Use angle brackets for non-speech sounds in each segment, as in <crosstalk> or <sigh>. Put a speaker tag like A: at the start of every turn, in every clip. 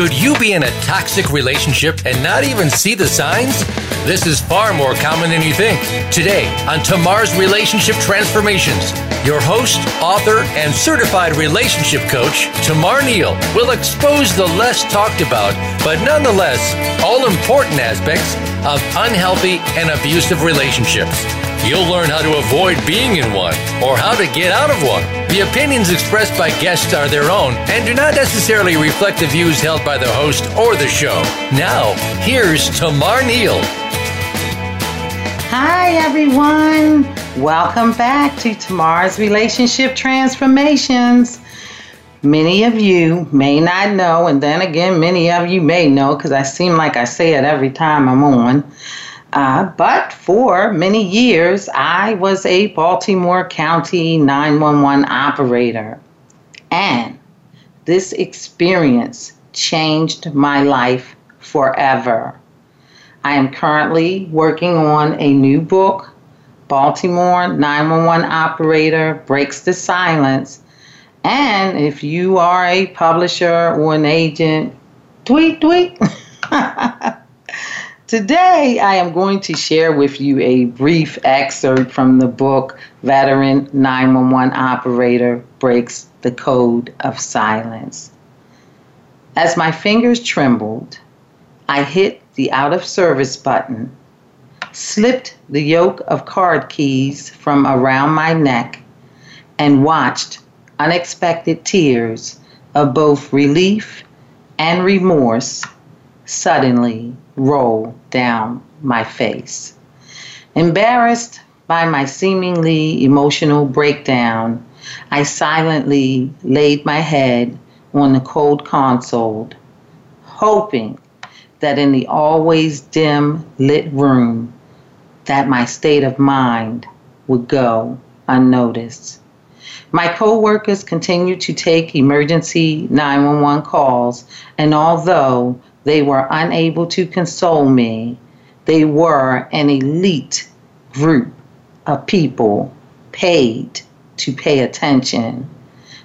A: Could you be in a toxic relationship and not even see the signs? This is far more common than you think. Today, on Tamara's Relationship Transformations, your host, author, and certified relationship coach, Tamara Neal, will expose the less talked about, but nonetheless all important aspects of unhealthy and abusive relationships. You'll learn how to avoid being in one or how to get out of one. The opinions expressed by guests are their own and do not necessarily reflect the views held by the host or the show. Now, here's Tamara Neal.
B: Hi, everyone. Welcome back to Tamara's Relationship Transformations. Many of you may not know, and then again, many of you may know because I seem like I say it every time I'm on. Uh, but for many years, I was a Baltimore County 911 operator. And this experience changed my life forever. I am currently working on a new book, Baltimore 911 Operator Breaks the Silence. And if you are a publisher or an agent, tweet, tweet. <laughs> Today, I am going to share with you a brief excerpt from the book Veteran 911 Operator Breaks the Code of Silence. As my fingers trembled, I hit the out of service button, slipped the yoke of card keys from around my neck, and watched unexpected tears of both relief and remorse suddenly roll down my face. Embarrassed by my seemingly emotional breakdown, I silently laid my head on the cold console, hoping that in the always dim lit room that my state of mind would go unnoticed. My coworkers continued to take emergency 911 calls, and although they were unable to console me. They were an elite group of people paid to pay attention,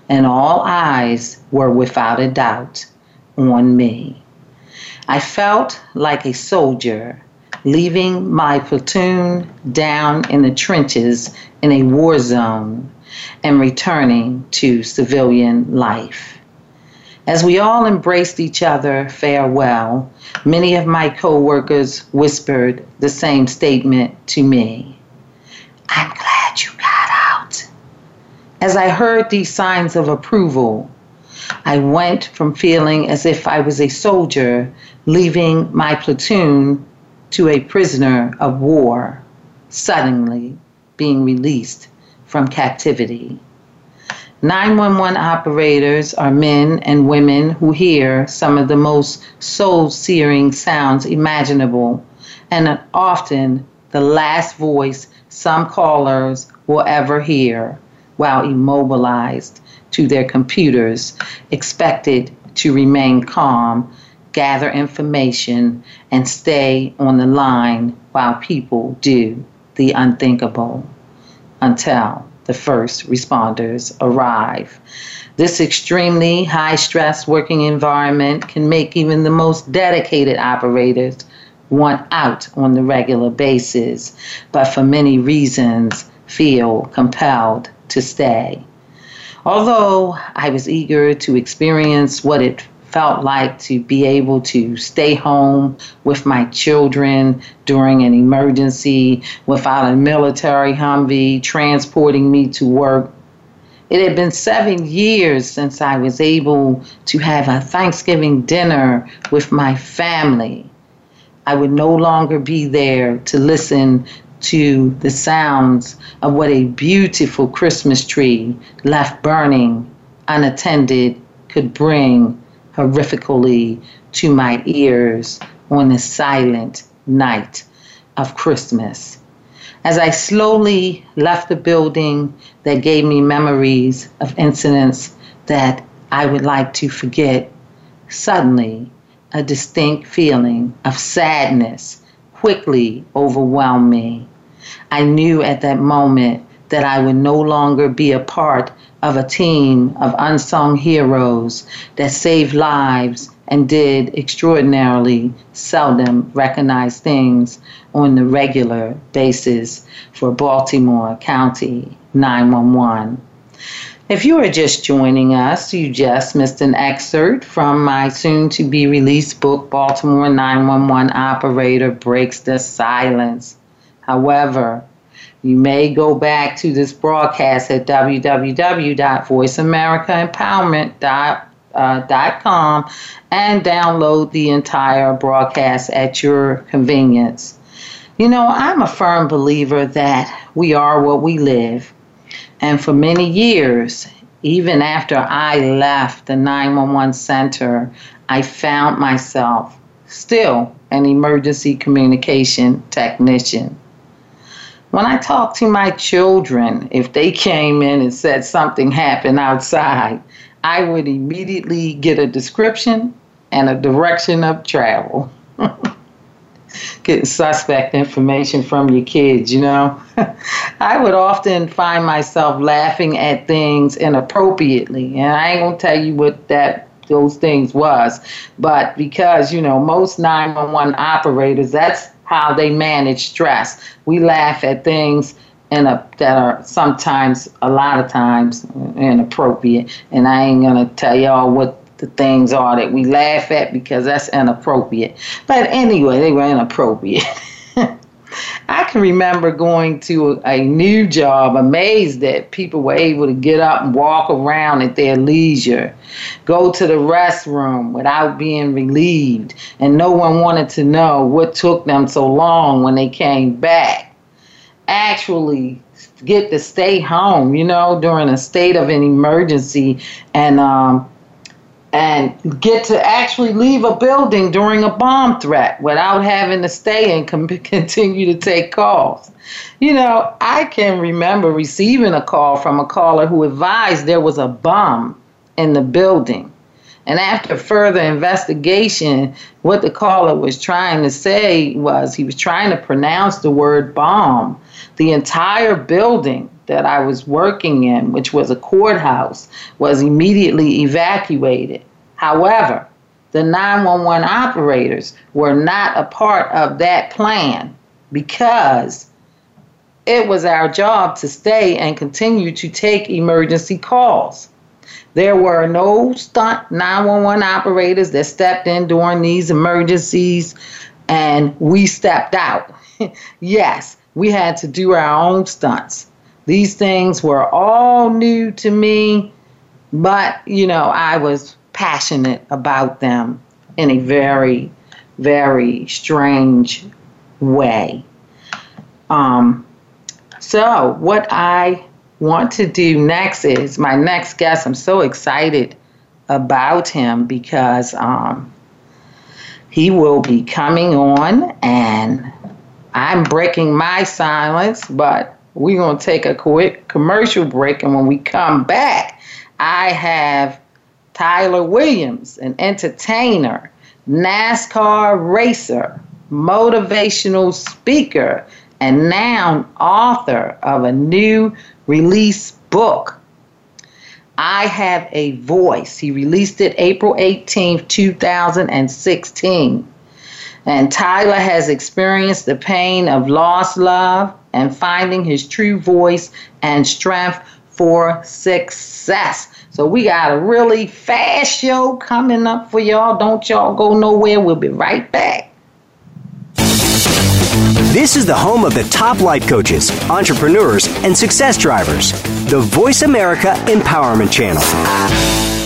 B: and all eyes were without a doubt on me. I felt like a soldier leaving my platoon down in the trenches in a war zone and returning to civilian life. As we all embraced each other farewell, many of my coworkers whispered the same statement to me. I'm glad you got out. As I heard these signs of approval, I went from feeling as if I was a soldier leaving my platoon to a prisoner of war, suddenly being released from captivity. 911 operators are men and women who hear some of the most soul searing sounds imaginable, and often the last voice some callers will ever hear while immobilized to their computers, expected to remain calm, gather information, and stay on the line while people do the unthinkable. Until the first responders arrive. This extremely high stress working environment can make even the most dedicated operators want out on the regular basis, but for many reasons feel compelled to stay. Although I was eager to experience what it felt like to be able to stay home with my children during an emergency without a military Humvee transporting me to work. It had been seven years since I was able to have a Thanksgiving dinner with my family. I would no longer be there to listen to the sounds of what a beautiful Christmas tree left burning unattended could bring horrifically to my ears on the silent night of Christmas. As I slowly left the building that gave me memories of incidents that I would like to forget, suddenly a distinct feeling of sadness quickly overwhelmed me. I knew at that moment that I would no longer be a part of a team of unsung heroes that saved lives and did extraordinarily seldom recognize things on the regular basis for Baltimore County 911. If you are just joining us, you just missed an excerpt from my soon to be released book, Baltimore 911 Operator Breaks the Silence. However, you may go back to this broadcast at www.voiceamericaempowerment.com uh, and download the entire broadcast at your convenience. You know, I'm a firm believer that we are what we live. And for many years, even after I left the 911 center, I found myself still an emergency communication technician. When I talk to my children, if they came in and said something happened outside, I would immediately get a description and a direction of travel. <laughs> getting suspect information from your kids, you know. <laughs> I would often find myself laughing at things inappropriately, and I ain't gonna tell you what that those things was, but because you know most 911 operators, that's how they manage stress. We laugh at things in a, that are sometimes, a lot of times, inappropriate, and I ain't gonna tell y'all what the things are that we laugh at because that's inappropriate. But anyway, they were inappropriate. <laughs> I can remember going to a new job, amazed that people were able to get up and walk around at their leisure, go to the restroom without being relieved, and no one wanted to know what took them so long when they came back. Actually, get to stay home, you know, during a state of an emergency and um, and get to actually leave a building during a bomb threat without having to stay and com- <laughs> continue to take calls. You know, I can remember receiving a call from a caller who advised there was a bomb in the building. And after further investigation, what the caller was trying to say was he was trying to pronounce the word bomb. The entire building that I was working in, which was a courthouse, was immediately evacuated. However, the 911 operators were not a part of that plan because it was our job to stay and continue to take emergency calls. There were no stunt 911 operators that stepped in during these emergencies and we stepped out. <laughs> yes, we had to do our own stunts. These things were all new to me, but you know, I was passionate about them in a very, very strange way. Um, so, what I want to do next is my next guest. I'm so excited about him because um, he will be coming on, and I'm breaking my silence, but we're going to take a quick commercial break. And when we come back, I have Tyler Williams, an entertainer, NASCAR racer, motivational speaker, and now author of a new release book. I Have a Voice. He released it April 18th, 2016. And Tyler has experienced the pain of lost love and finding his true voice and strength for success. So we got a really fast show coming up for y'all. Don't y'all go nowhere. We'll be right back.
C: This is the home of the top life coaches, entrepreneurs, and success drivers. The Voice America Empowerment Channel.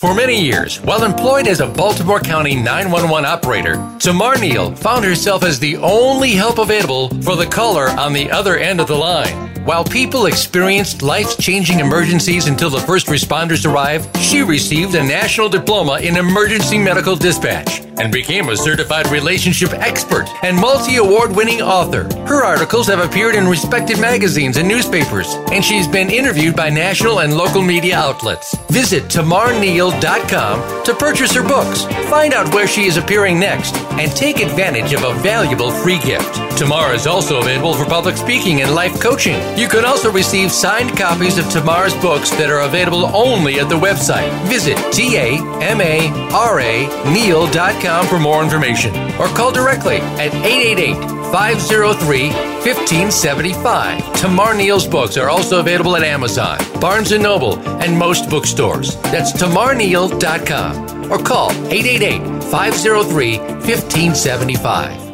A: For many years, while employed as a Baltimore County 911 operator, Tamara Neal found herself as the only help available for the caller on the other end of the line. While people experienced life changing emergencies until the first responders arrived, she received a national diploma in emergency medical dispatch and became a certified relationship expert and multi award winning author. Her articles have appeared in respected magazines and newspapers, and she's been interviewed by national and local media outlets. Visit tamaraneal.com to purchase her books, find out where she is appearing next, and take advantage of a valuable free gift. Tamara is also available for public speaking and life coaching. You can also receive signed copies of Tamara's books that are available only at the website. Visit T-A-M-A-R-A Neal.com for more information or call directly at 888 503 1575. Tamara Neal's books are also available at Amazon, Barnes & Noble, and most bookstores. That's tamaraneal.com or call 888 503 1575.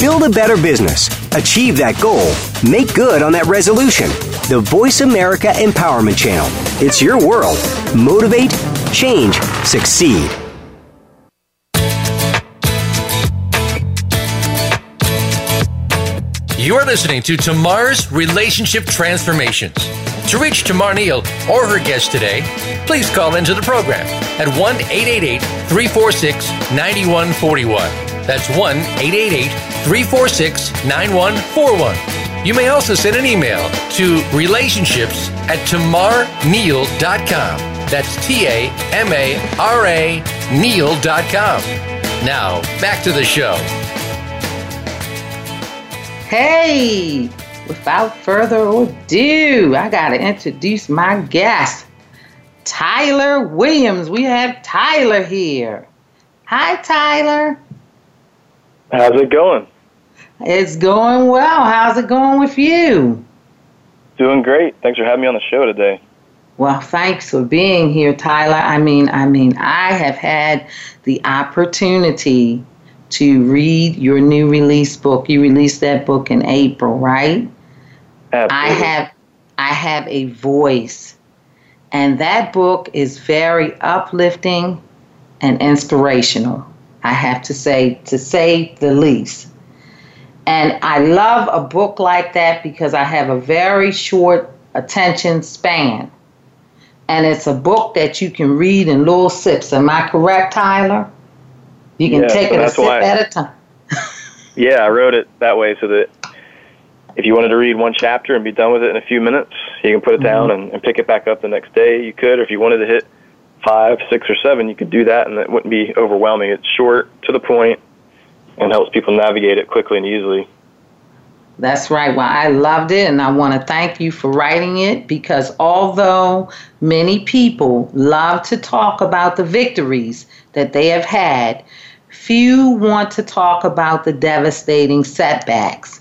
C: Build a better business, achieve that goal, make good on that resolution. The Voice America Empowerment Channel. It's your world. Motivate, change, succeed.
A: You're listening to Tamara's Relationship Transformations. To reach Tamara Neal or her guest today, please call into the program at 1 888 346 9141. That's 1 888 346 9141. You may also send an email to relationships at tamaraneal.com. That's T A M A R A Neal.com. Now, back to the show.
B: Hey, without further ado, I got to introduce my guest, Tyler Williams. We have Tyler here. Hi, Tyler.
D: How's it going?
B: It's going well. How's it going with you?
D: Doing great. Thanks for having me on the show today.
B: Well, thanks for being here, Tyler. I mean, I mean, I have had the opportunity to read your new release book. You released that book in April, right?
D: Absolutely.
B: I have I have a voice. And that book is very uplifting and inspirational. I have to say to say the least. And I love a book like that because I have a very short attention span. And it's a book that you can read in little sips. Am I correct, Tyler? You can
D: Yeah,
B: take
D: so
B: it a sip
D: why-
B: at a time. <laughs>
D: Yeah, I wrote it that way so that if you wanted to read one chapter and be done with it in a few minutes, you can put it down mm-hmm. and, and pick it back up the next day. You could, or if you wanted to hit five, six, or seven, you could do that, and it wouldn't be overwhelming. It's short, to the point, and helps people navigate it quickly and easily.
B: That's right. Well, I loved it, and I want to thank you for writing it because although many people love to talk about the victories that they have had, few want to talk about the devastating setbacks.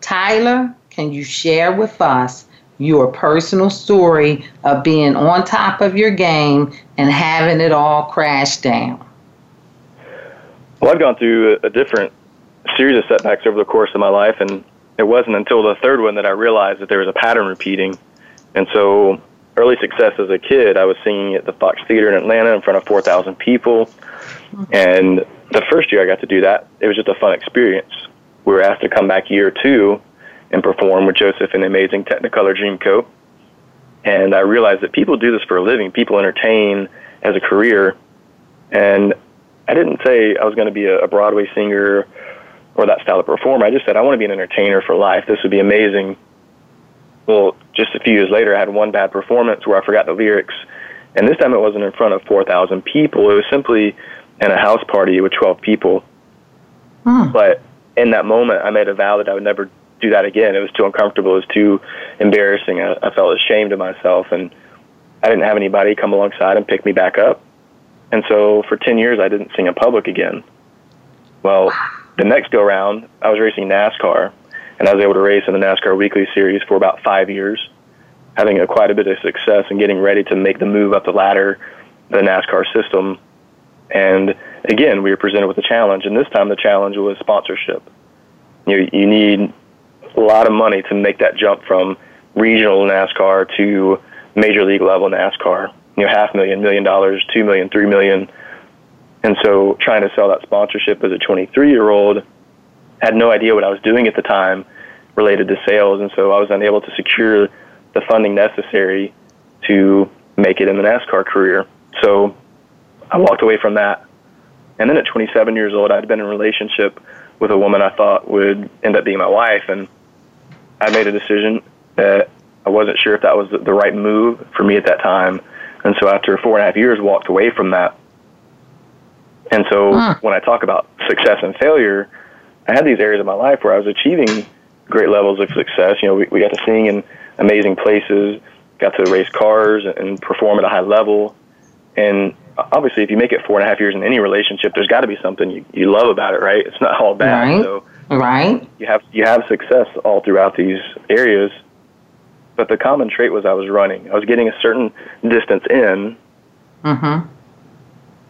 B: Tyler, can you share with us your personal story of being on top of your game and having it all crash down?
D: Well, I've gone through a, different series of setbacks over the course of my life, and it wasn't until the third one that I realized that there was a pattern repeating. And so, early success as a kid, I was singing at the Fox Theater in Atlanta in front of 4,000 people. And the first year I got to do that, it was just a fun experience. We were asked to come back year two and perform with Joseph in amazing Technicolor Dreamcoat. And I realized that people do this for a living. People entertain as a career. And I didn't say I was going to be a, Broadway singer or that style of performer. I just said I want to be an entertainer for life. This would be amazing. Well, just a few years later, I had one bad performance where I forgot the lyrics, and this time it wasn't in front of four thousand people. It was simply in a house party with twelve people.
B: Hmm.
D: But in that moment, I made a vow that I would never do that again. It was too uncomfortable. It was too embarrassing. I, I felt ashamed of myself, and I didn't have anybody come alongside and pick me back up. And so for 10 years, I didn't sing in public again. Well, the next go round, I was racing NASCAR, and I was able to race in the NASCAR Weekly Series for about five years, having a, quite a bit of success and getting ready to make the move up the ladder, the NASCAR system. And again, we were presented with a challenge, and this time the challenge was sponsorship. You, you need a lot of money to make that jump from regional NASCAR to major league level NASCAR. You know, half million, million dollars, two million, three million. And so trying to sell that sponsorship as a 23 year old, had no idea what I was doing at the time related to sales. And so I was unable to secure the funding necessary to make it in the NASCAR career. So I walked away from that. And then at 27 years old, I'd been in a relationship with a woman I thought would end up being my wife. And I made a decision that I wasn't sure if that was the right move for me at that time. And so after four and a half years, walked away from that. And so when I talk about success and failure, I had these areas of my life where I was achieving great levels of success. You know, we, we got to sing in amazing places, got to race cars and perform at a high level. And obviously, if you make it four and a half years in any relationship, there's got to be something you, you love about it, right? It's not all bad.
B: Right.
D: So
B: Right.
D: you have you have success all throughout these areas. But the common trait was I was running. I was getting a certain distance in,
B: Mm-hmm.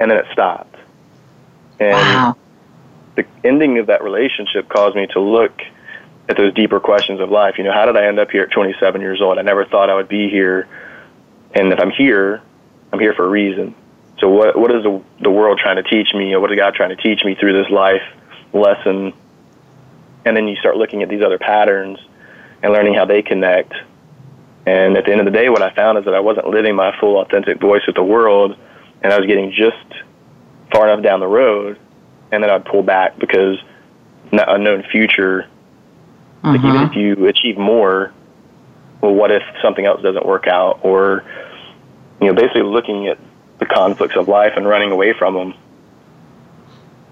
D: and then it stopped. And
B: Wow.
D: the ending of that relationship caused me to look at those deeper questions of life. You know, how did I end up here at 27 years old? I never thought I would be here, and if I'm here, I'm here for a reason. So what what is the the world trying to teach me, or what is God trying to teach me through this life lesson? And then you start looking at these other patterns and learning how they connect. And at the end of the day, what I found is that I wasn't living my full authentic voice with the world, and I was getting just far enough down the road, and then I'd pull back because n- unknown future. Like even if mm-hmm. you achieve more, well, what if something else doesn't work out? Or you know, basically looking at the conflicts of life and running away from them.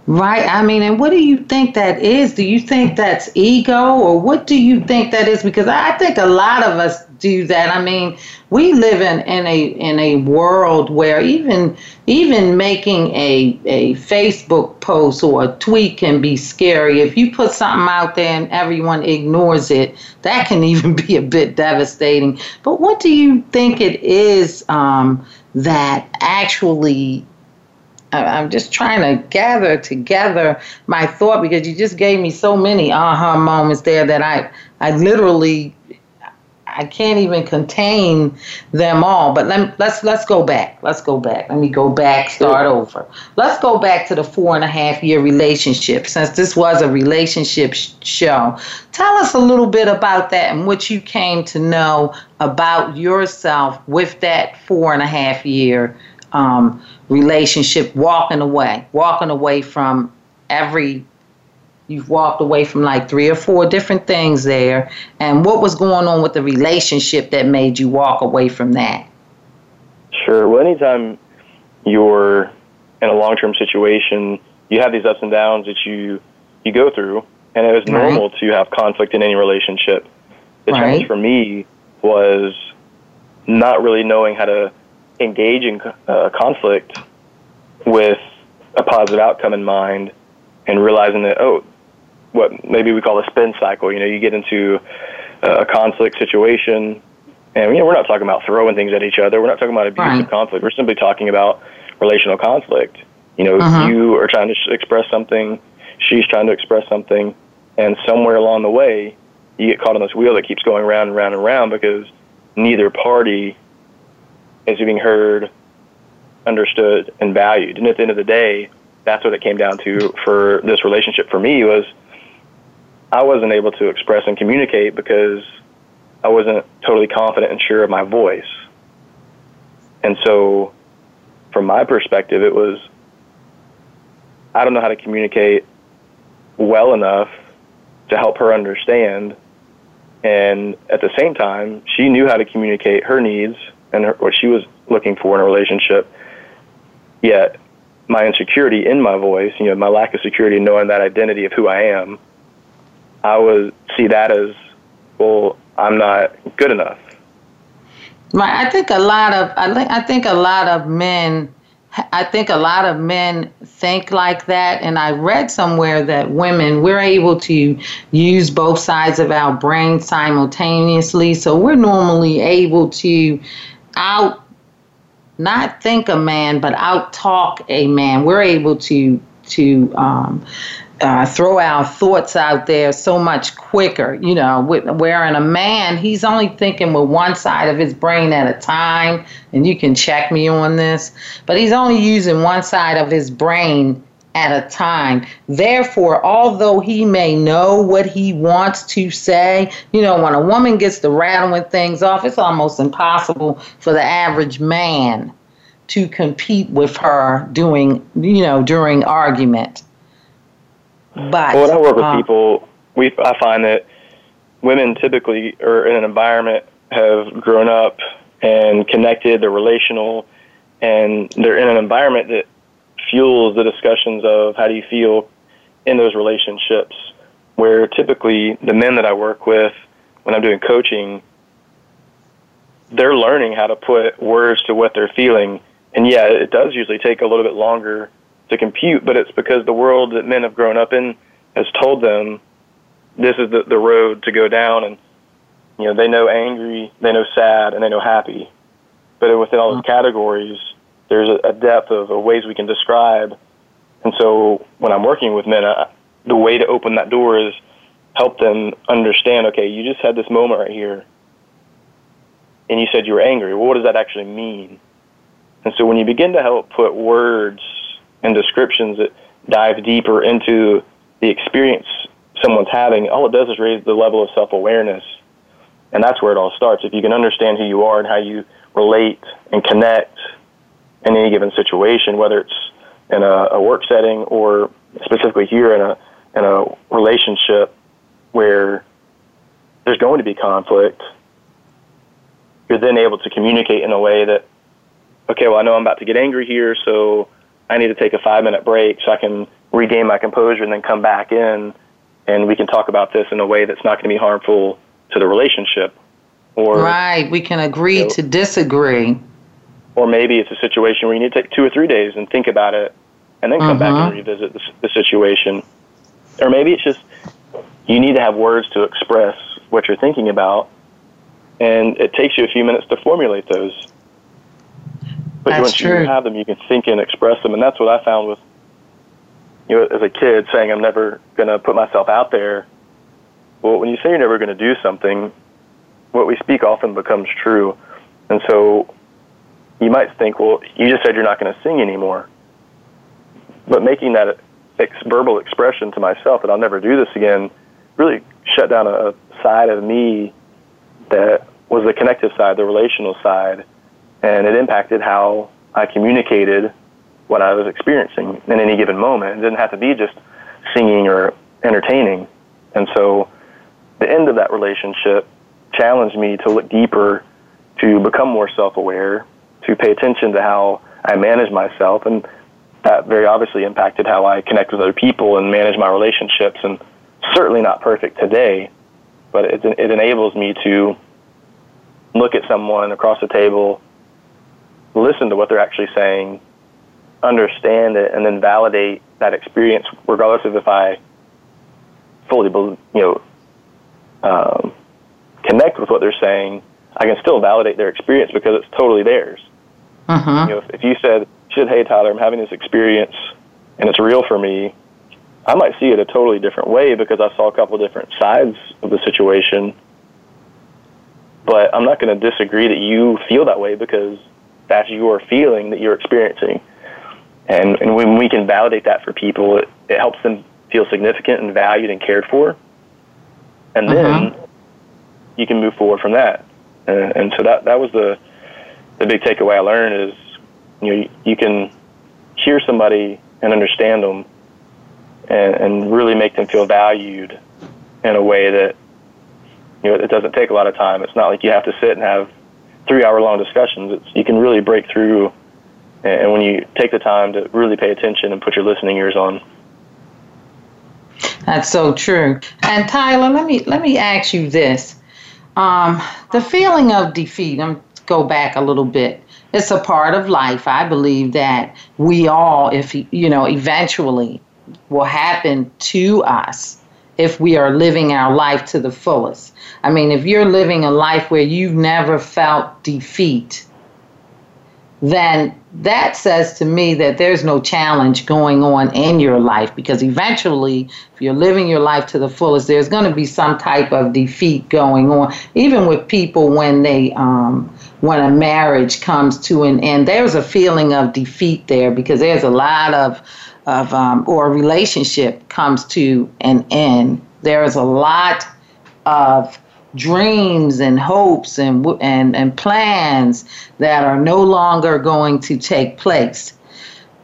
B: Right. I mean, and what do you think that is? Do you think that's ego or what do you think that is? Because I think a lot of us do that. I mean, we live in, in a in a world where even even making a a Facebook post or a tweet can be scary. If you put something out there and everyone ignores it, that can <laughs> even be a bit devastating. But what do you think it is um, that actually I'm just trying to gather together my thought because you just gave me so many aha moments there that I I literally I can't even contain them all. But let, let's let's go back. Let's go back. Let me go back. Start over. Let's go back to the four and a half year relationship. Since this was a relationship show, tell us a little bit about that and what you came to know about yourself with that four and a half year um, relationship. Walking away, walking away from every you've walked away from like three or four different things there and what was going on with the relationship that made you walk away from that
D: Sure. Well, anytime you're in a long-term situation, you have these ups and downs that you you go through, and it was
B: Right.
D: normal to have conflict in any relationship. The
B: Right.
D: challenge for me was not really knowing how to engage in uh, conflict with a positive outcome in mind, and realizing that oh, what maybe we call a spin cycle. You know, you get into a conflict situation, and you know we're not talking about throwing things at each other. We're not talking about abusive
B: Right.
D: conflict. We're simply talking about relational conflict. You know,
B: Uh-huh.
D: you are trying to express something, she's trying to express something, and somewhere along the way, you get caught on this wheel that keeps going round and round and round because neither party is being heard, understood, and valued. And at the end of the day, that's what it came down to for this relationship for me was I wasn't able to express and communicate because I wasn't totally confident and sure of my voice. And so from my perspective it was I don't know how to communicate well enough to help her understand and at the same time she knew how to communicate her needs and her, what she was looking for in a relationship yet my insecurity in my voice, you know, my lack of security in knowing that identity of who I am, I would see that as, well, I'm not good enough.
B: right i think a lot of i think i think a lot of men I think a lot of men think like that, and I read somewhere that women we're able to use both sides of our brain simultaneously. So we're normally able to out not think a man, but out talk a man. We're able to to um, uh, throw our thoughts out there so much quicker. You know, where in a man, he's only thinking with one side of his brain at a time, and you can check me on this, but he's only using one side of his brain at a time. Therefore, although he may know what he wants to say, you know, when a woman gets to rattling things off, it's almost impossible for the average man to compete with her doing, you know, during argument. But
D: Well, when I work with
B: uh,
D: people, we I find that women typically are in an environment have grown up and connected, they're relational, and they're in an environment that fuels the discussions of how do you feel in those relationships. where typically the men that I work with when I'm doing coaching, they're learning how to put words to what they're feeling. And yeah, it does usually take a little bit longer to compute, but it's because the world that men have grown up in has told them this is the, the road to go down. And, you know, they know angry, they know sad, and they know happy. But within all those mm-hmm. categories, there's a, depth of, of ways we can describe. And so when I'm working with men, I, the way to open that door is help them understand okay, you just had this moment right here, and you said you were angry. Well, what does that actually mean? And so when you begin to help put words and descriptions that dive deeper into the experience someone's having, all it does is raise the level of self awareness. And that's where it all starts. If you can understand who you are and how you relate and connect in any given situation, whether it's in a, a work setting or specifically here in a in a relationship where there's going to be conflict, you're then able to communicate in a way that, okay, well, I know I'm about to get angry here, so I need to take a five minute break so I can regain my composure and then come back in and we can talk about this in a way that's not going to be harmful to the relationship.
B: Or, right, we can agree you know, to disagree.
D: Or maybe it's a situation where you need to take two or three days and think about it and then come uh-huh. back and uh-huh. revisit the, the situation. Or maybe it's just you need to have words to express what you're thinking about, and it takes you a few minutes to formulate those. But
B: that's
D: once
B: true.
D: you have them, you can think and express them, and that's what I found with you know as a kid saying I'm never going to put myself out there. Well, when you say you're never going to do something, what we speak often becomes true, and so you might think, well, you just said you're not going to sing anymore, but making that ex- verbal expression to myself that I'll never do this again really shut down a side of me that was the connective side, the relational side, and it impacted how I communicated what I was experiencing in any given moment. It didn't have to be just singing or entertaining. And so the end of that relationship challenged me to look deeper, to become more self aware, to pay attention to how I manage myself. And that very obviously impacted how I connect with other people and manage my relationships. And certainly not perfect today, but it, it enables me to look at someone across the table, listen to what they're actually saying, understand it, and then validate that experience, regardless of if I fully, you know, um, connect with what they're saying. I can still validate their experience because it's totally theirs.
B: Uh-huh.
D: You know, if, if you said, "Said, hey Tyler, I'm having this experience, and it's real for me," I might see it a totally different way because I saw a couple different sides of the situation. But I'm not going to disagree that you feel that way because that's your feeling that you're experiencing. And, and when we can validate that for people, it, it helps them feel significant and valued and cared for. And then uh-huh. you can move forward from that. And, and so that, that was the, the big takeaway I learned is, you know, you can hear somebody and understand them and, and really make them feel valued in a way that you know it doesn't take a lot of time. It's not like you have to sit and have three hour long discussions. It's you can really break through, and when you take the time to really pay attention and put your listening ears on.
B: That's so true. And Tyler, let me let me ask you this: um, the feeling of defeat. I'm go back a little bit. It's a part of life. I believe that we all, if you know, eventually will happen to us if we are living our life to the fullest. I mean, if you're living a life where you've never felt defeat, then that says to me that there's no challenge going on in your life because eventually, if you're living your life to the fullest, there's going to be some type of defeat going on. Even with people when they, um, when a marriage comes to an end, there's a feeling of defeat there because there's a lot of of um, or a relationship comes to an end, there is a lot of dreams and hopes and and and plans that are no longer going to take place.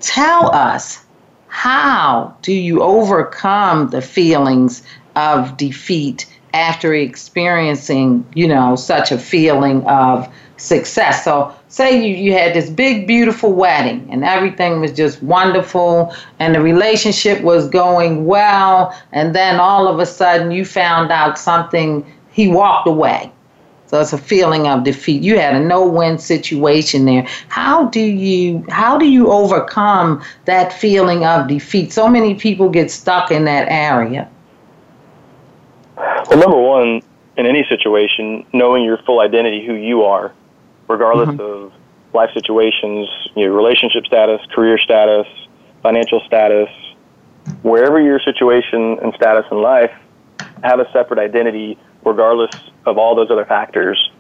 B: Tell us how do you overcome the feelings of defeat after experiencing, you know, such a feeling of success. So, say you, you had this big, beautiful wedding and everything was just wonderful and the relationship was going well, and then all of a sudden you found out something, he walked away. So it's a feeling of defeat. You had a no-win situation there. How do you how do you overcome that feeling of defeat? So many people get stuck in that area.
D: Well, number one, in any situation, knowing your full identity, who you are, regardless mm-hmm. of life situations, your relationship status, career status, financial status, wherever your situation and status in life, have a separate identity regardless of all those other factors.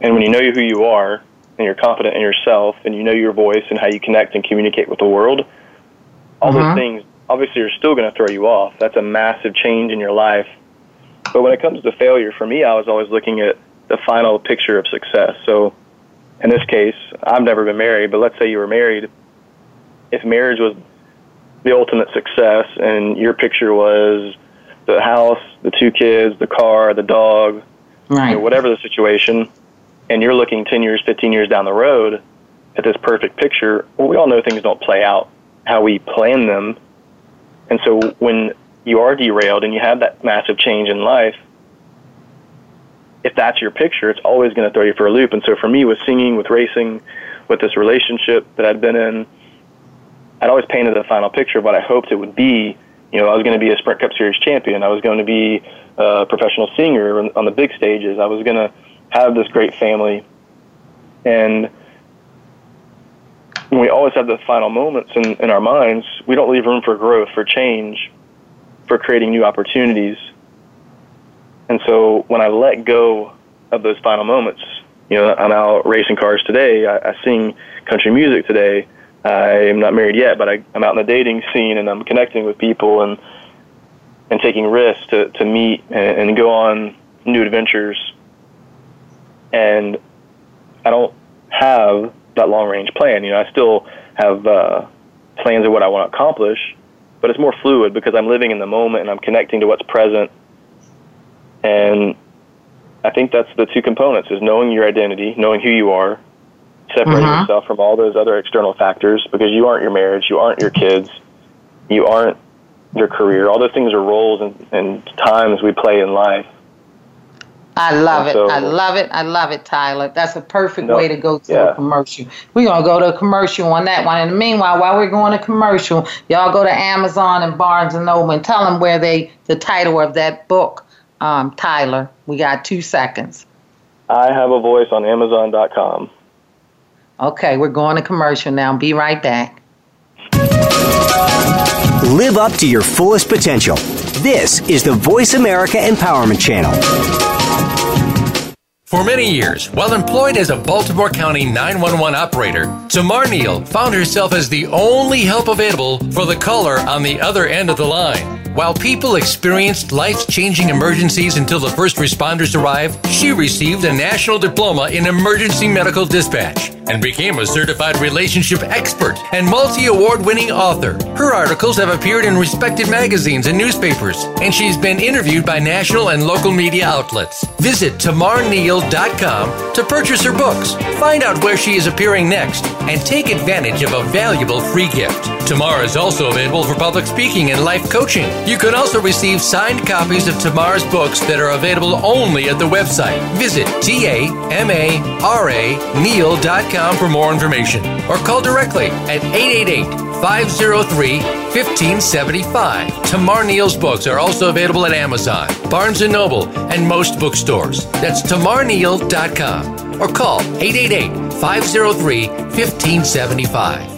D: And when you know who you are and you're confident in yourself and you know your voice and how you connect and communicate with the world, all those mm-hmm. things obviously are still going to throw you off. That's a massive change in your life. But when it comes to failure, for me, I was always looking at the final picture of success. So in this case, I've never been married, but let's say you were married. If marriage was the ultimate success and your picture was the house, the two kids, the car, the dog, right. you know, whatever the situation, and you're looking 10 years, 15 years down the road at this perfect picture, well, we all know things don't play out how we plan them. And so when you are derailed and you have that massive change in life, if that's your picture, it's always going to throw you for a loop. And so for me, with singing, with racing, with this relationship that I'd been in, I'd always painted the final picture of what I hoped it would be. You know, I was going to be a Sprint Cup Series champion. I was going to be a professional singer on the big stages. I was going to have this great family. And we always have the final moments in, in our minds, we don't leave room for growth, for change, for creating new opportunities. And so when I let go of those final moments, you know, I'm out racing cars today. I, I sing country music today. I am not married yet, but I, I'm out in the dating scene and I'm connecting with people and and taking risks to, to meet and, and go on new adventures. And I don't have that long range plan. You know, I still have uh, plans of what I want to accomplish, but it's more fluid because I'm living in the moment and I'm connecting to what's present. And I think that's the two components is knowing your identity, knowing who you are, separating uh-huh. yourself from all those other external factors because you aren't your marriage, you aren't your kids, you aren't your career. All those things are roles and, and times we play in life.
B: I love it. I love it. I love it, Tyler. That's a perfect no, way to go to yeah. a commercial. We're going to go to a commercial on that one. And meanwhile, while we're going to commercial, y'all go to Amazon and Barnes and Noble and tell them where they, the title of that book, um, Tyler. We got two seconds.
D: I have a voice on Amazon.com.
B: Okay, we're going to commercial now. Be right back.
C: Live up to your fullest potential. This is the Voice America Empowerment Channel.
A: For many years, while employed as a Baltimore County 911 operator, Tamara Neal found herself as the only help available for the caller on the other end of the line. While people experienced life changing emergencies until the first responders arrived, she received a national diploma in emergency medical dispatch and became a certified relationship expert and multi award winning author. Her articles have appeared in respected magazines and newspapers, and she's been interviewed by national and local media outlets. Visit tamaraneal.com to purchase her books, find out where she is appearing next, and take advantage of a valuable free gift. Tamara is also available for public speaking and life coaching. You can also receive signed copies of Tamara's books that are available only at the website. Visit T-A-M-A-R-A Neal.com for more information or call directly at 888-503-1575. Tamara Neal's books are also available at Amazon, Barnes & Noble, and most bookstores. That's tamaraneal.com or call 888-503-1575.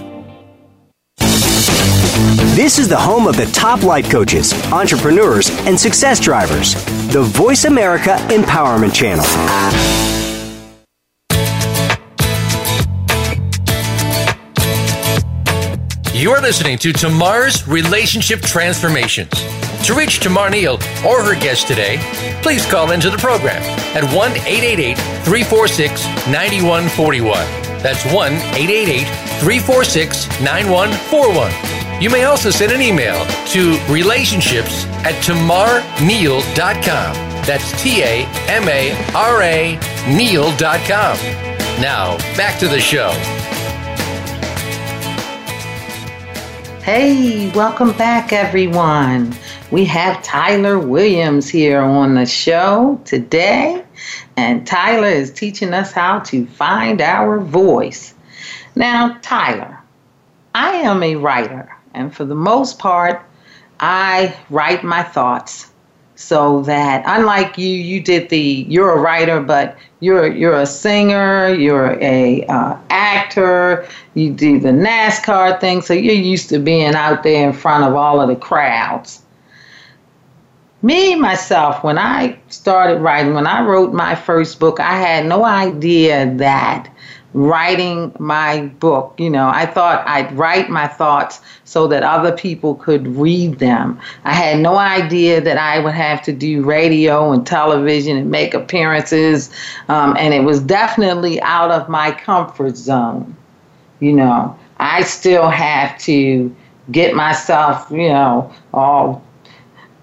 C: This is the home of the top life coaches, entrepreneurs, and success drivers. The Voice America Empowerment Channel.
A: You're listening to Tamara's Relationship Transformations. To reach Tamara Neal or her guest today, please call into the program at 1 888 346 9141. That's 1 888 346 9141 you may also send an email to relationships at tamaraneal.com. That's T A M A R A Neal.com. Now, back to the show.
B: Hey, welcome back, everyone. We have Tyler Williams here on the show today, and Tyler is teaching us how to find our voice. Now, Tyler, I am a writer, and for the most part, I write my thoughts so that unlike you you did the you're a writer but you're you're a singer you're a uh, actor you do the nascar thing so you're used to being out there in front of all of the crowds. Me myself when i started writing when i wrote my first book i had no idea that writing my book. You know, I thought I'd write my thoughts so that other people could read them. I had no idea that I would have to do radio and television and make appearances. Um, and it was definitely out of my comfort zone. You know, I still have to get myself, you know, all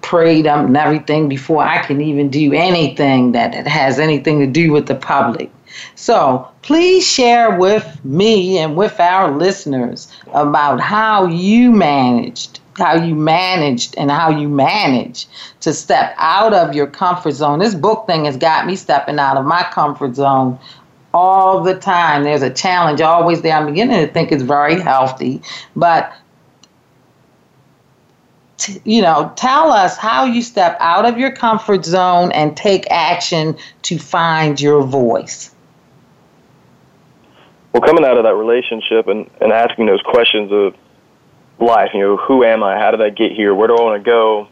B: prayed up and everything before I can even do anything that has anything to do with the public. So please share with me and with our listeners about how you managed, how you managed, and how you manage to step out of your comfort zone. This book thing has got me stepping out of my comfort zone all the time. There's a challenge always there. I'm beginning to think it's very healthy, but you know, tell us how you step out of your comfort zone and take action to find your voice
D: well, coming out of that relationship and, and asking those questions of life, you know, who am I? How did I get here? Where do I want to go?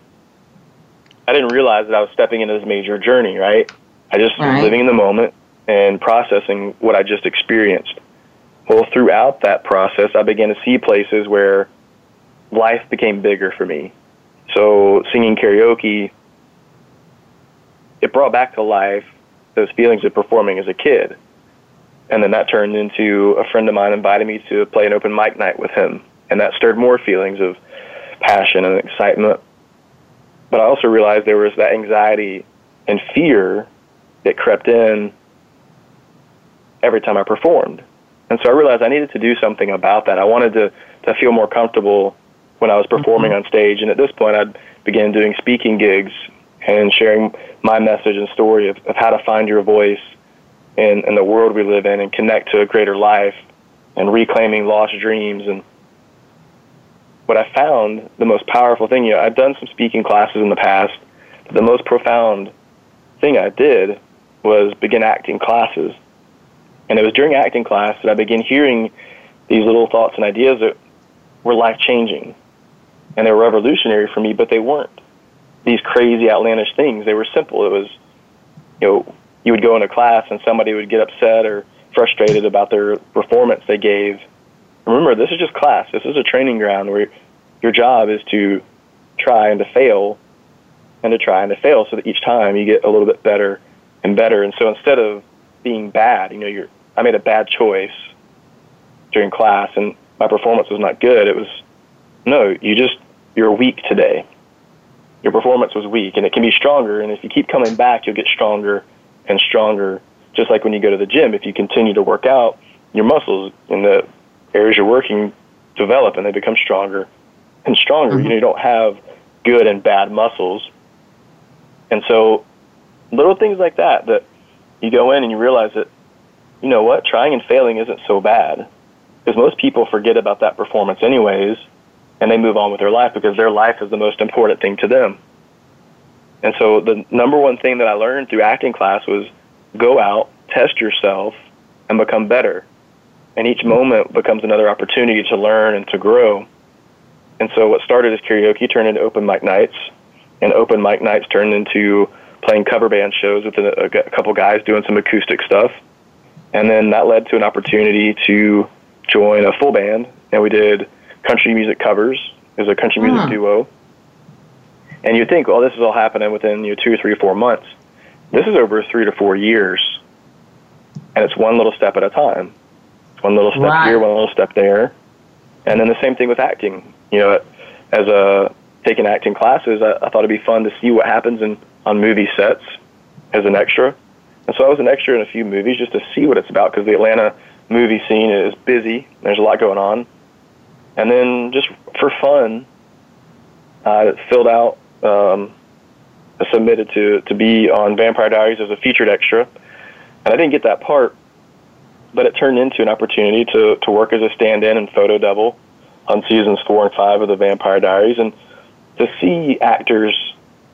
D: I didn't realize that I was stepping into this major journey, right? I just right. was living in the moment and processing what I just experienced. Well, throughout that process, I began to see places where life became bigger for me. So, singing karaoke, it brought back to life those feelings of performing as a kid and then that turned into a friend of mine invited me to play an open mic night with him, and that stirred more feelings of passion and excitement. But I also realized there was that anxiety and fear that crept in every time I performed. And so I realized I needed to do something about that. I wanted to, to feel more comfortable when I was performing mm-hmm. on stage. And at this point, I'd began doing speaking gigs and sharing my message and story of, of how to find your voice in, in the world we live in and connect to a greater life and reclaiming lost dreams. And what I found the most powerful thing, you know, I've done some speaking classes in the past, but the most profound thing I did was begin acting classes. And it was during acting class that I began hearing these little thoughts and ideas that were life changing. And they were revolutionary for me, but they weren't these crazy, outlandish things. They were simple. It was, you know, you would go into class and somebody would get upset or frustrated about their performance they gave. Remember, this is just class. This is a training ground where your job is to try and to fail and to try and to fail so that each time you get a little bit better and better. And so instead of being bad, you know, you're, I made a bad choice during class and my performance was not good. It was, no, you just, you're weak today. Your performance was weak and it can be stronger. And if you keep coming back, you'll get stronger and stronger. Just like when you go to the gym, if you continue to work out, your muscles in the areas you're working develop and they become stronger and stronger. Mm-hmm. You know, you don't have good and bad muscles. And so little things like that that you go in and you realize that, you know what, trying and failing isn't so bad. Because most people forget about that performance anyways, and they move on with their life because their life is the most important thing to them. And so the number one thing that I learned through acting class was go out, test yourself, and become better. And each moment becomes another opportunity to learn and to grow. And so what started as karaoke turned into open mic nights, and open mic nights turned into playing cover band shows with a, a couple guys doing some acoustic stuff. And then that led to an opportunity to join a full band, and we did country music covers. It was a country music uh-huh. duo and you think, well, this is all happening within you know, two, three, four months. This is over three to four years, and it's one little step at a time. It's one little step right. here, one little step there, and then the same thing with acting. You know, as a taking acting classes, I, I thought it'd be fun to see what happens in on movie sets as an extra. And so I was an extra in a few movies just to see what it's about because the Atlanta movie scene is busy. There's a lot going on. And then just for fun, I filled out, um, submitted to, to be on Vampire Diaries as a featured extra. And I didn't get that part, but it turned into an opportunity to, to work as a stand in and photo double on seasons four and five of the Vampire Diaries. And to see actors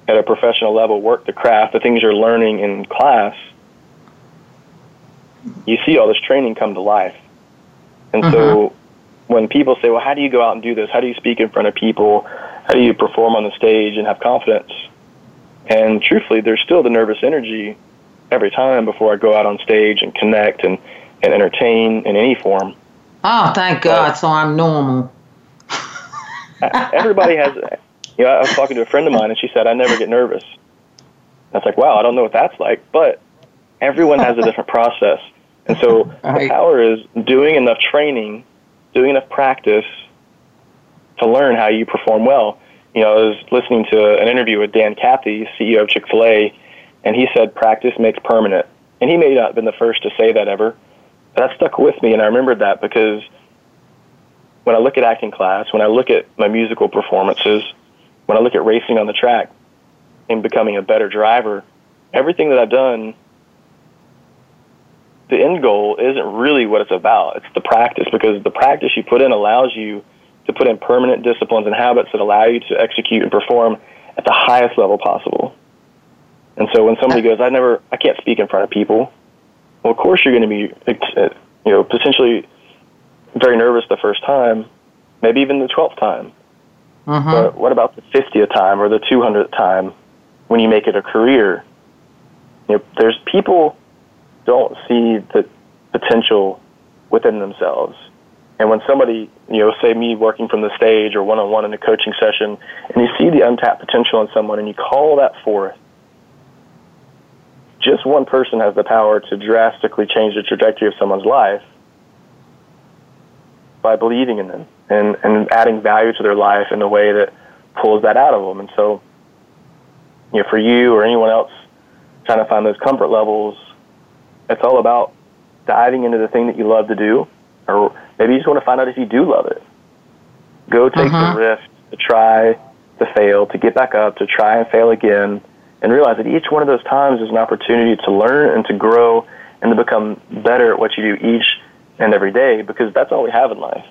D: at a professional level work the craft, the things you're learning in class, you see all this training come to life. And so
B: Mm-hmm.
D: when people say, well, how do you go out and do this? How do you speak in front of people? How do you perform on the stage and have confidence? And truthfully, there's still the nervous energy every time before I go out on stage and connect and, and entertain in any form.
B: Oh, thank God. So I'm normal. <laughs>
D: Everybody has, you know, I was talking to a friend of mine and she said, I never get nervous. I was like, wow, I don't know what that's like, but everyone has a <laughs> different process. And so the power is doing enough training, doing enough practice to learn how you perform well. You know, I was listening to an interview with Dan Cathy, CEO of Chick fil A, and he said practice makes permanent. And he may not have been the first to say that ever, but that stuck with me, and I remembered that because when I look at acting class, when I look at my musical performances, when I look at racing on the track and becoming a better driver, everything that I've done, the end goal isn't really what it's about. It's the practice because the practice you put in allows you to put in permanent disciplines and habits that allow you to execute and perform at the highest level possible. And so when somebody goes, I never, I can't speak in front of people. Well, of course you're going to be, you know, potentially very nervous the first time, maybe even the twelfth time.
B: Mm-hmm.
D: But what about the 50th time or the 200th time when you make it a career? You know, there's people don't see the potential within themselves. And when somebody, you know, say me working from the stage or one on one in a coaching session, and you see the untapped potential in someone and you call that forth, just one person has the power to drastically change the trajectory of someone's life by believing in them and, and adding value to their life in a way that pulls that out of them. And so, you know, for you or anyone else trying to find those comfort levels, it's all about diving into the thing that you love to do, or maybe you just want to find out if you do love it. Go take
B: Mhm.
D: the risk to try, to fail, to get back up, to try and fail again, and realize that each one of those times is an opportunity to learn and to grow and to become better at what you do each and every day because that's all we have in life.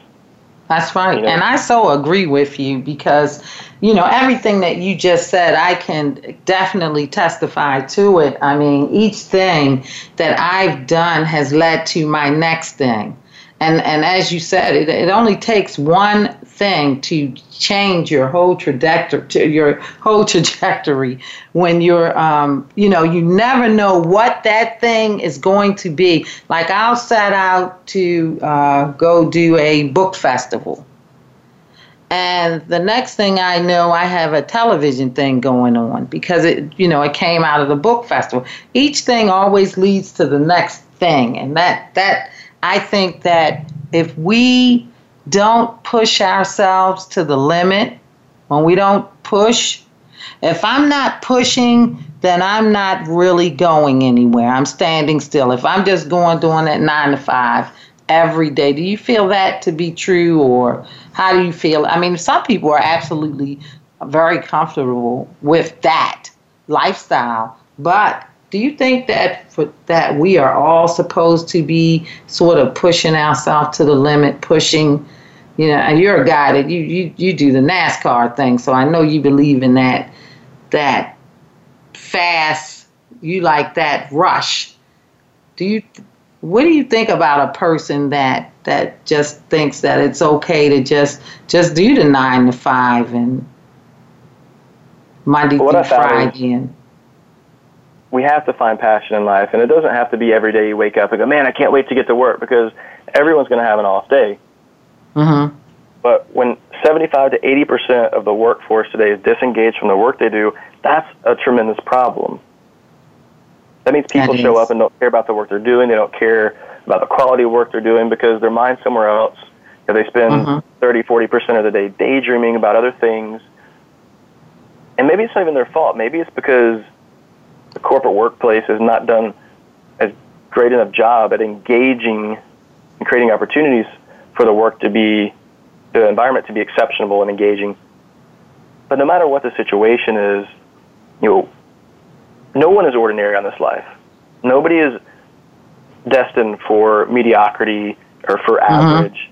B: That's right.
D: You know?
B: And I so agree with you because, you know, everything that you just said, I can definitely testify to it. I mean, each thing that I've done has led to my next thing. And, and as you said, it, it only takes one thing to change your whole trajectory, your whole <laughs> trajectory. When you're, um, you know, you never know what that thing is going to be. Like I'll set out to uh, go do a book festival, and the next thing I know, I have a television thing going on because it, you know, it came out of the book festival. Each thing always leads to the next thing, and that that I think that if we don't push ourselves to the limit, when we don't push, if I'm not pushing, then I'm not really going anywhere. I'm standing still. If I'm just going doing that nine to five every day, do you feel that to be true, or how do you feel? I mean, some people are absolutely very comfortable with that lifestyle, but do you think that for, that we are all supposed to be sort of pushing ourselves to the limit, pushing? You know, and you're a guy that you you you do the NASCAR thing, so I know you believe in that that fast. You like that rush. Do you? What do you think about a person that that just thinks that it's okay to just just do the nine to five and Monday
D: what
B: through Friday and
D: we have to find passion in life, and it doesn't have to be every day you wake up and go, man, I can't wait to get to work because everyone's going to have an off day.
B: mm-hmm.
D: But when 75 to 80 percent of the workforce today is disengaged from the work they do, that's a tremendous problem. That means people
B: That
D: show up and don't care about the work they're doing. They don't care about the quality of work they're doing because their mind's somewhere else. You know, they spend
B: Mhm.
D: 30, 40 percent of the day daydreaming about other things. And maybe it's not even their fault. Maybe it's because the corporate workplace has not done a great enough job at engaging and creating opportunities for the work to be, the environment to be exceptional and engaging. But no matter what the situation is, you know, no one is ordinary on this life. Nobody is destined for mediocrity or for mm-hmm. average.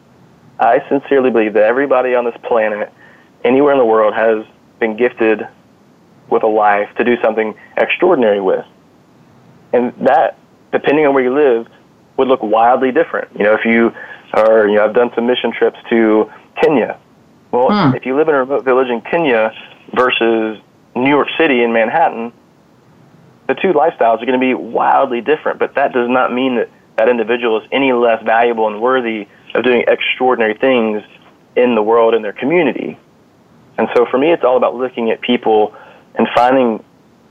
D: I sincerely believe that everybody on this planet, anywhere in the world, has been gifted with a life to do something extraordinary with. And that, depending on where you live, would look wildly different. You know, if you are, you know, I've done some mission trips to Kenya. Well, hmm. if you live in a remote village in Kenya versus New York City in Manhattan, the two lifestyles are going to be wildly different, but that does not mean that that individual is any less valuable and worthy of doing extraordinary things in the world in their community. And so for me, it's all about looking at people and finding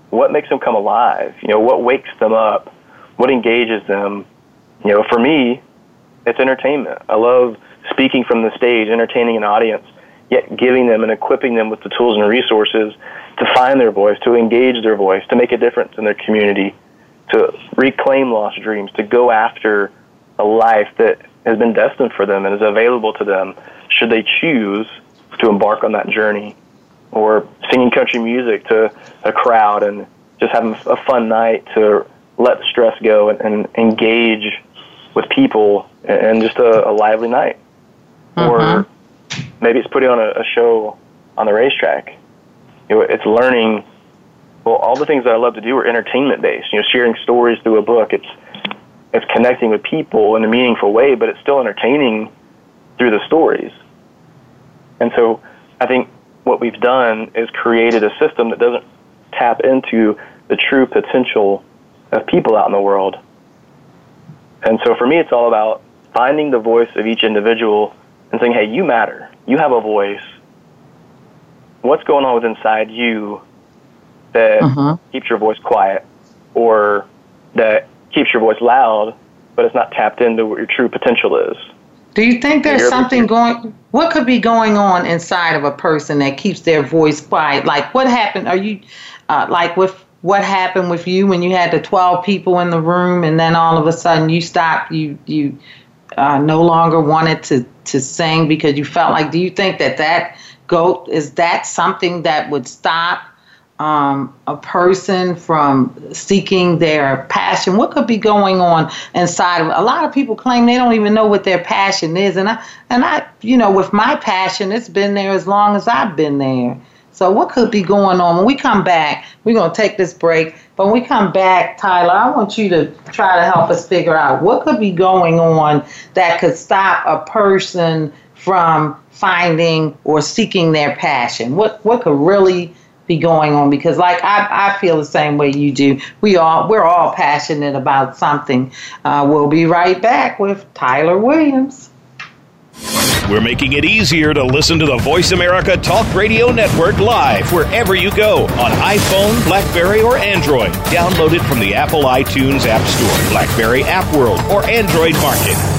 D: what makes them come alive, you know, what wakes them up, what engages them. You know, for me, it's entertainment. I love speaking from the stage, entertaining an audience, yet giving them and equipping them with the tools and resources to find their voice, to engage their voice, to make a difference in their community, to reclaim lost dreams, to go after a life that has been destined for them and is available to them should they choose to embark on that journey. Or singing country music to a crowd and just having a fun night to let the stress go and, and engage with people and just a, a lively night. Mm-hmm. Or maybe it's putting on a, a show on the racetrack you know, it's learning. Well, all the things that I love to do are entertainment based. You know, sharing stories through a book. It's it's connecting with people in a meaningful way, but it's still entertaining through the stories. And so, I think what we've done is created a system that doesn't tap into the true potential of people out in the world. And so, for me, it's all about finding the voice of each individual and saying, "Hey, you matter. You have a voice." what's going on with inside you that uh-huh. keeps your voice quiet or that keeps your voice loud, but it's not tapped into what your true potential is.
B: Do you think there's something going? What could be going on inside of a person that keeps their voice quiet? Like what happened? Are you uh, like with what happened with you when you had the 12 people in the room, and then all of a sudden you stopped? You you uh, no longer wanted to to sing because you felt like. Do you think that that go is that something that would stop um, a person from seeking their passion. What could be going on inside of a lot of people claim they don't even know what their passion is. And i and i you know with my passion it's been there as long as i've been there. So what could be going on? When we come back we're to take this break. But when we come back tyler i want you to try to help us figure out what could be going on that could stop a person from finding or seeking their passion? What what could really be going on? Because like I, I feel the same way you do. We all we're all passionate about something. Uh, we'll be right back with Tyler Williams.
E: We're making it easier to listen to the Voice America Talk Radio Network live wherever you go on iPhone, Blackberry, or Android. Download it from the Apple iTunes App Store, Blackberry App World, or Android Market.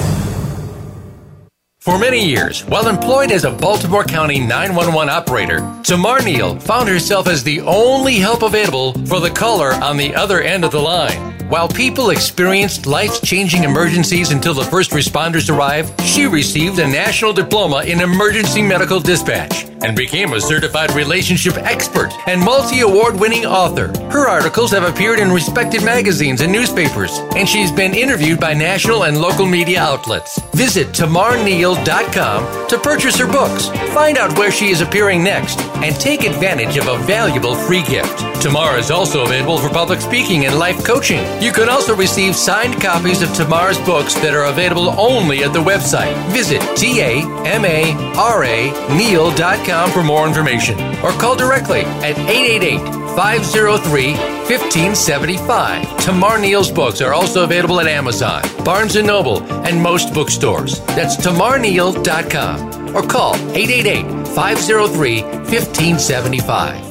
A: For many years, while employed as a Baltimore County 911 operator, Tamara Neal found herself as the only help available for the caller on the other end of the line. While people experienced life changing emergencies until the first responders arrived, she received a national diploma in emergency medical dispatch and became a certified relationship expert and multi award winning author. Her articles have appeared in respected magazines and newspapers, and she's been interviewed by national and local media outlets. Visit tamaraneal.com to purchase her books, find out where she is appearing next, and take advantage of a valuable free gift. Tamara is also available for public speaking and life coaching. You can also receive signed copies of Tamara's books that are available only at the website. Visit T-A-M-A-R-A Neal.com for more information or call directly at 888 503 1575. Tamara Neal's books are also available at Amazon, Barnes & Noble, and most bookstores. That's tamaraneal.com or call 888 503 1575.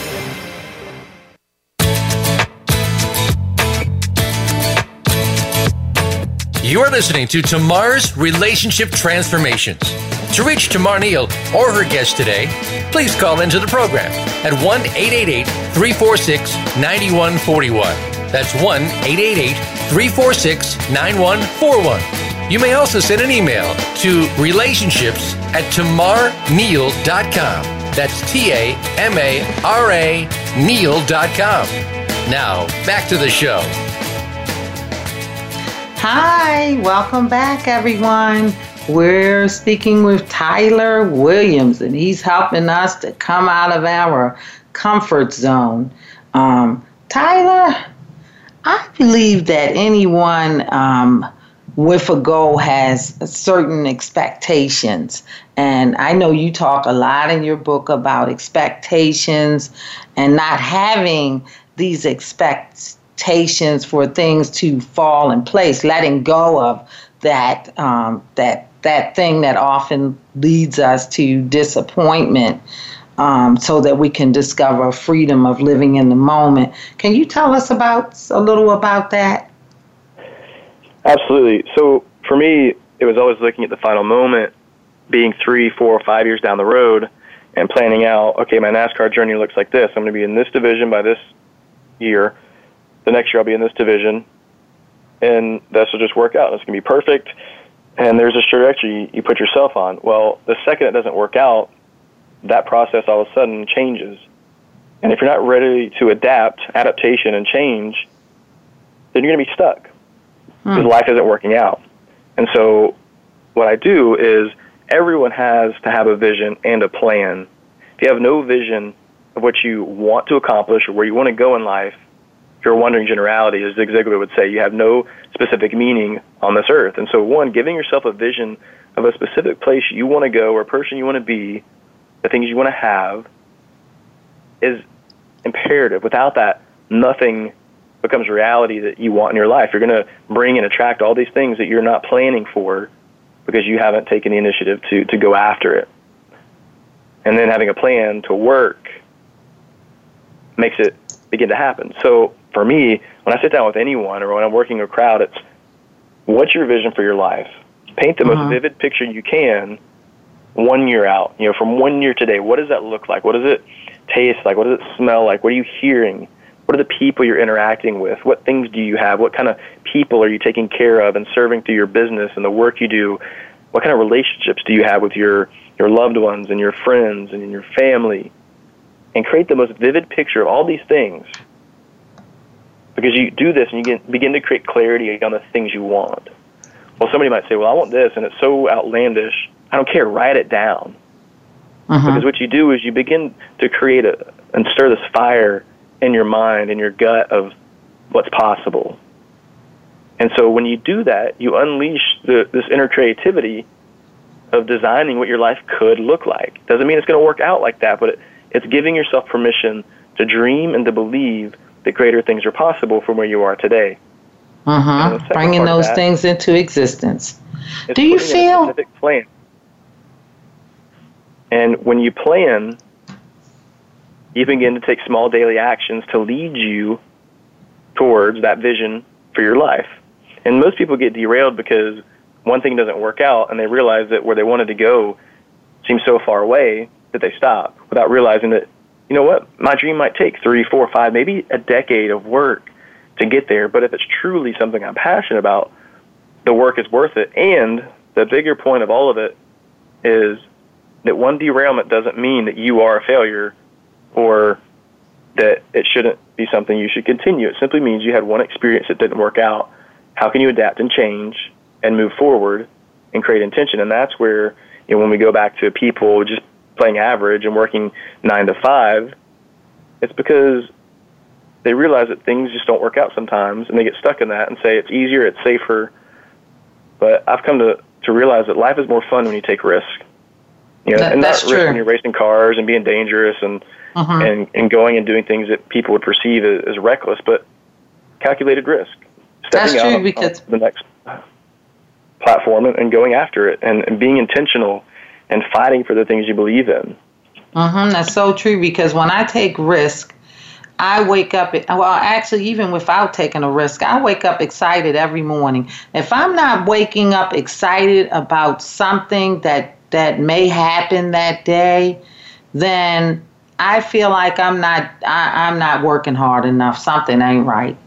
A: You're listening to Tamara's Relationship Transformations. To reach Tamara Neal or her guest today, please call into the program at 1 888 346 9141. That's 1 888 346 9141. You may also send an email to relationships at tamaraneal.com. That's T A M A R A Neal.com. Now, back to the show.
B: Hi, welcome back, everyone. We're speaking with Tyler Williams, and he's helping us to come out of our comfort zone. Um, Tyler, I believe that anyone um, with a goal has certain expectations. And I know you talk a lot in your book about expectations and not having these expectations expectations for things to fall in place, letting go of that um, that that thing that often leads us to disappointment, um, so that we can discover freedom of living in the moment. Can you tell us about a little about that?
D: Absolutely. So for me, it was always looking at the final moment, being three, four, or five years down the road, and planning out. Okay, my NASCAR journey looks like this. I'm going to be in this division by this year the next year I'll be in this division, and this will just work out. It's going to be perfect. And there's a trajectory you put yourself on. Well, the second it doesn't work out, that process all of a sudden changes. And if you're not ready to adapt, adaptation, and change, then you're going to be stuck hmm. because life isn't working out. And so, what I do is everyone has to have a vision and a plan. If you have no vision of what you want to accomplish or where you want to go in life, if you're wondering generality, as Zig Ziglar would say, you have no specific meaning on this earth. And so, one, giving yourself a vision of a specific place you want to go or a person you want to be, the things you want to have, is imperative. Without that, nothing becomes reality that you want in your life. You're going to bring and attract all these things that you're not planning for because you haven't taken the initiative to, to go after it. And then having a plan to work makes it begin to happen. So for me, when I sit down with anyone or when I'm working a crowd, it's what's your vision for your life? Paint the uh-huh. most vivid picture you can one year out. You know, from one year today, what does that look like? What does it taste like? What does it smell like? What are you hearing? What are the people you're interacting with? What things do you have? What kind of people are you taking care of and serving through your business and the work you do? What kind of relationships do you have with your, your loved ones and your friends and your family? And create the most vivid picture of all these things because you do this and you get, begin to create clarity on the things you want. Well, somebody might say, well, I want this, and it's so outlandish. I don't care. Write it down. Uh-huh. Because what you do is you begin to create a, and stir this fire in your mind, in your gut of what's possible. And so when you do that, you unleash the, this inner creativity of designing what your life could look like. Doesn't mean it's going to work out like that, but it, it's giving yourself permission to dream and to believe that greater things are possible from where you are today.
B: Uh huh. Bringing those that, things into existence. Do you feel?
D: Plan. And when you plan, you begin to take small daily actions to lead you towards that vision for your life. And most people get derailed because one thing doesn't work out and they realize that where they wanted to go seems so far away that they stop without realizing that you know what? My dream might take three, four, five, maybe a decade of work to get there. But if it's truly something I'm passionate about, the work is worth it. And the bigger point of all of it is that one derailment doesn't mean that you are a failure or that it shouldn't be something you should continue. It simply means you had one experience that didn't work out. How can you adapt and change and move forward and create intention? And that's where, you know, when we go back to people just playing average and working nine to five, it's because they realize that things just don't work out sometimes, and they get stuck in that and say it's easier, it's safer. But I've come to to realize that life is more fun when you take risk. You know,
B: That-
D: and not risk when you're racing cars and being dangerous and
B: Mhm.
D: and and going and doing things that people would perceive as, as reckless, but calculated risk.
B: That's
D: Stepping
B: true
D: out
B: because-
D: on the next platform and, and going after it and, and being intentional and fighting for the things you believe in.
B: Mm-hmm, that's so true because when I take risk, I wake up, well, actually, even without taking a risk, I wake up excited every morning. If I'm not waking up excited about something that, that may happen that day, then I feel like I'm not, I, I'm not working hard enough. Something ain't right.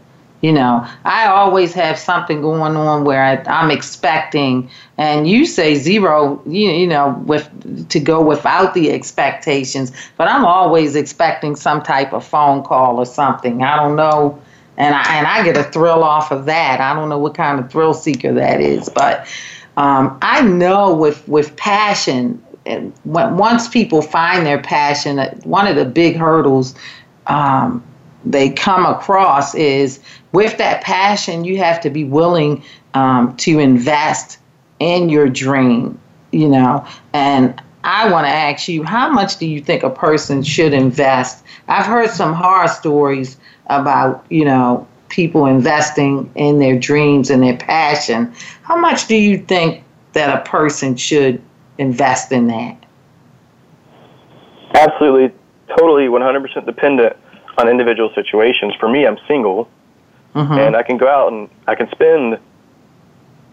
B: You know, I always have something going on where I, I'm expecting, and you say zero, you, you know, with to go without the expectations, but I'm always expecting some type of phone call or something. I don't know, and I and I get a thrill off of that. I don't know what kind of thrill seeker that is, but um, I know with with passion, when, once people find their passion, uh, one of the big hurdles. Um, they come across is with that passion, you have to be willing um, to invest in your dream, you know. And I want to ask you, how much do you think a person should invest? I've heard some horror stories about, you know, people investing in their dreams and their passion. How much do you think that a person should invest in that?
D: Absolutely, totally, 100% dependent on individual situations. For me, I'm single,
B: Mm-hmm.
D: and I can go out and I can spend.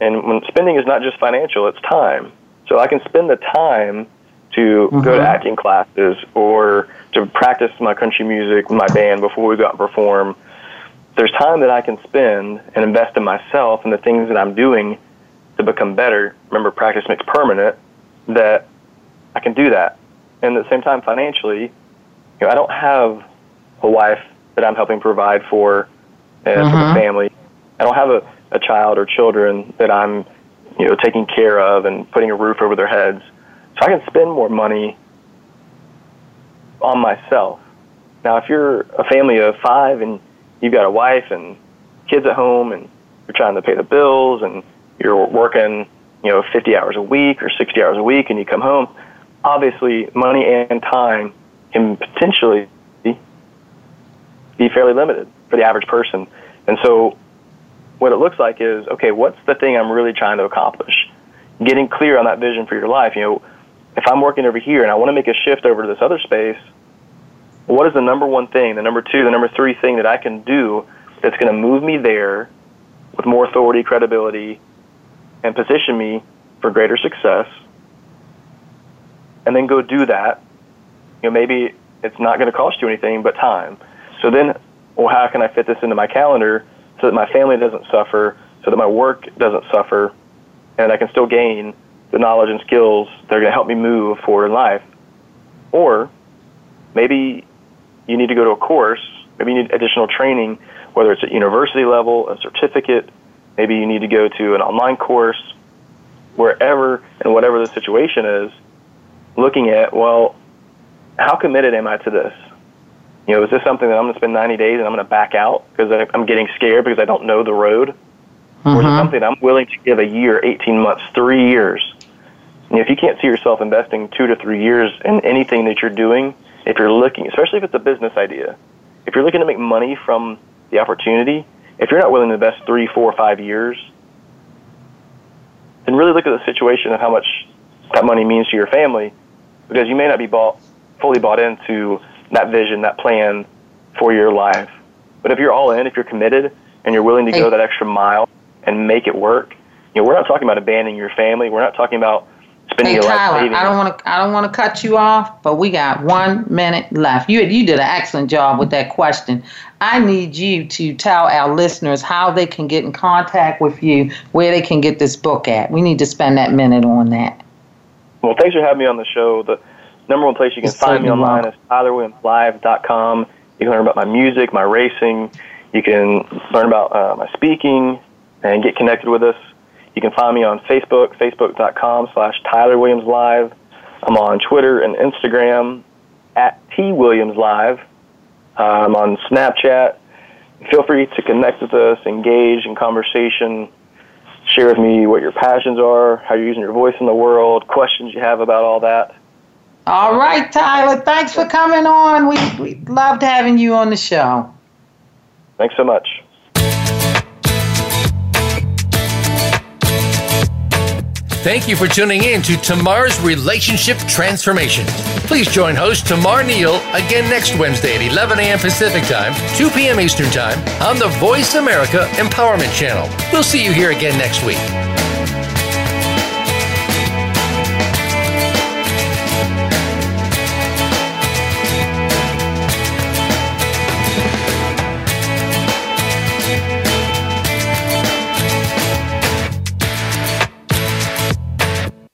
D: And when spending is not just financial, it's time. So I can spend the time to go to
B: Mhm.
D: acting classes or to practice my country music with my band before we go out and perform. There's time that I can spend and invest in myself and the things that I'm doing to become better. Remember, practice makes permanent. That I can do that, and at the same time, financially, you know, I don't have a wife that I'm helping provide for and for the uh-huh. family. I don't have a, a child or children that I'm, you know, taking care of and putting a roof over their heads. So I can spend more money on myself. Now, if you're a family of five and you've got a wife and kids at home and you're trying to pay the bills and you're working, you know, 50 hours a week or 60 hours a week and you come home, obviously money and time can potentially be fairly limited for the average person. And so what it looks like is, okay, what's the thing I'm really trying to accomplish? Getting clear on that vision for your life. You know, if I'm working over here and I want to make a shift over to this other space, what is the number one thing, the number two, the number three thing that I can do that's going to move me there with more authority, credibility, and position me for greater success? And then go do that. You know, maybe it's not going to cost you anything but time. So then, well, how can I fit this into my calendar so that my family doesn't suffer, so that my work doesn't suffer, and I can still gain the knowledge and skills that are going to help me move forward in life? Or maybe you need to go to a course, maybe you need additional training, whether it's at university level, a certificate, maybe you need to go to an online course, wherever and whatever the situation is, looking at, well, how committed am I to this? You know, is this something that I'm going to spend 90 days and I'm going to back out because I'm getting scared because I don't know the road? Or is it
B: Mhm.
D: something I'm willing to give a year, 18 months, three years? And if you can't see yourself investing two to three years in anything that you're doing, if you're looking, especially if it's a business idea, if you're looking to make money from the opportunity, if you're not willing to invest three, four, five years, then really look at the situation of how much that money means to your family, because you may not be bought, fully bought into that vision, that plan for your life. But if you're all in, if you're committed, and you're willing to go that extra mile and make it work, you know, we're not talking about abandoning your family. We're not talking about spending
B: Hey
D: your life
B: Tyler,
D: saving.
B: I don't want to. I don't want to cut you off, but we got one minute left. You you did an excellent job with that question. I need you to tell our listeners how they can get in contact with you, where they can get this book at. We need to spend that minute on that.
D: Well, thanks for having me on the show. The number one place you can
B: You're
D: find me online is tylerwilliamslive.com. You can learn about my music, my racing. You can learn about uh, my speaking and get connected with us. You can find me on Facebook, facebook.com slash Tyler Williams Live. I'm on Twitter and Instagram at T Williams Live. I'm on Snapchat feel free to connect with us, engage in conversation, share with me what your passions are, how you're using your voice in the world, questions you have about all that.
B: All right, Tyler. Thanks for coming on. We we loved having you on the show.
D: Thanks so much.
A: Thank you for tuning in to Tamara's Relationship Transformation. Please join host Tamara Neal again next Wednesday at 11 a.m. Pacific Time, 2 p.m. Eastern Time on the Voice America Empowerment Channel. We'll see you here again next week.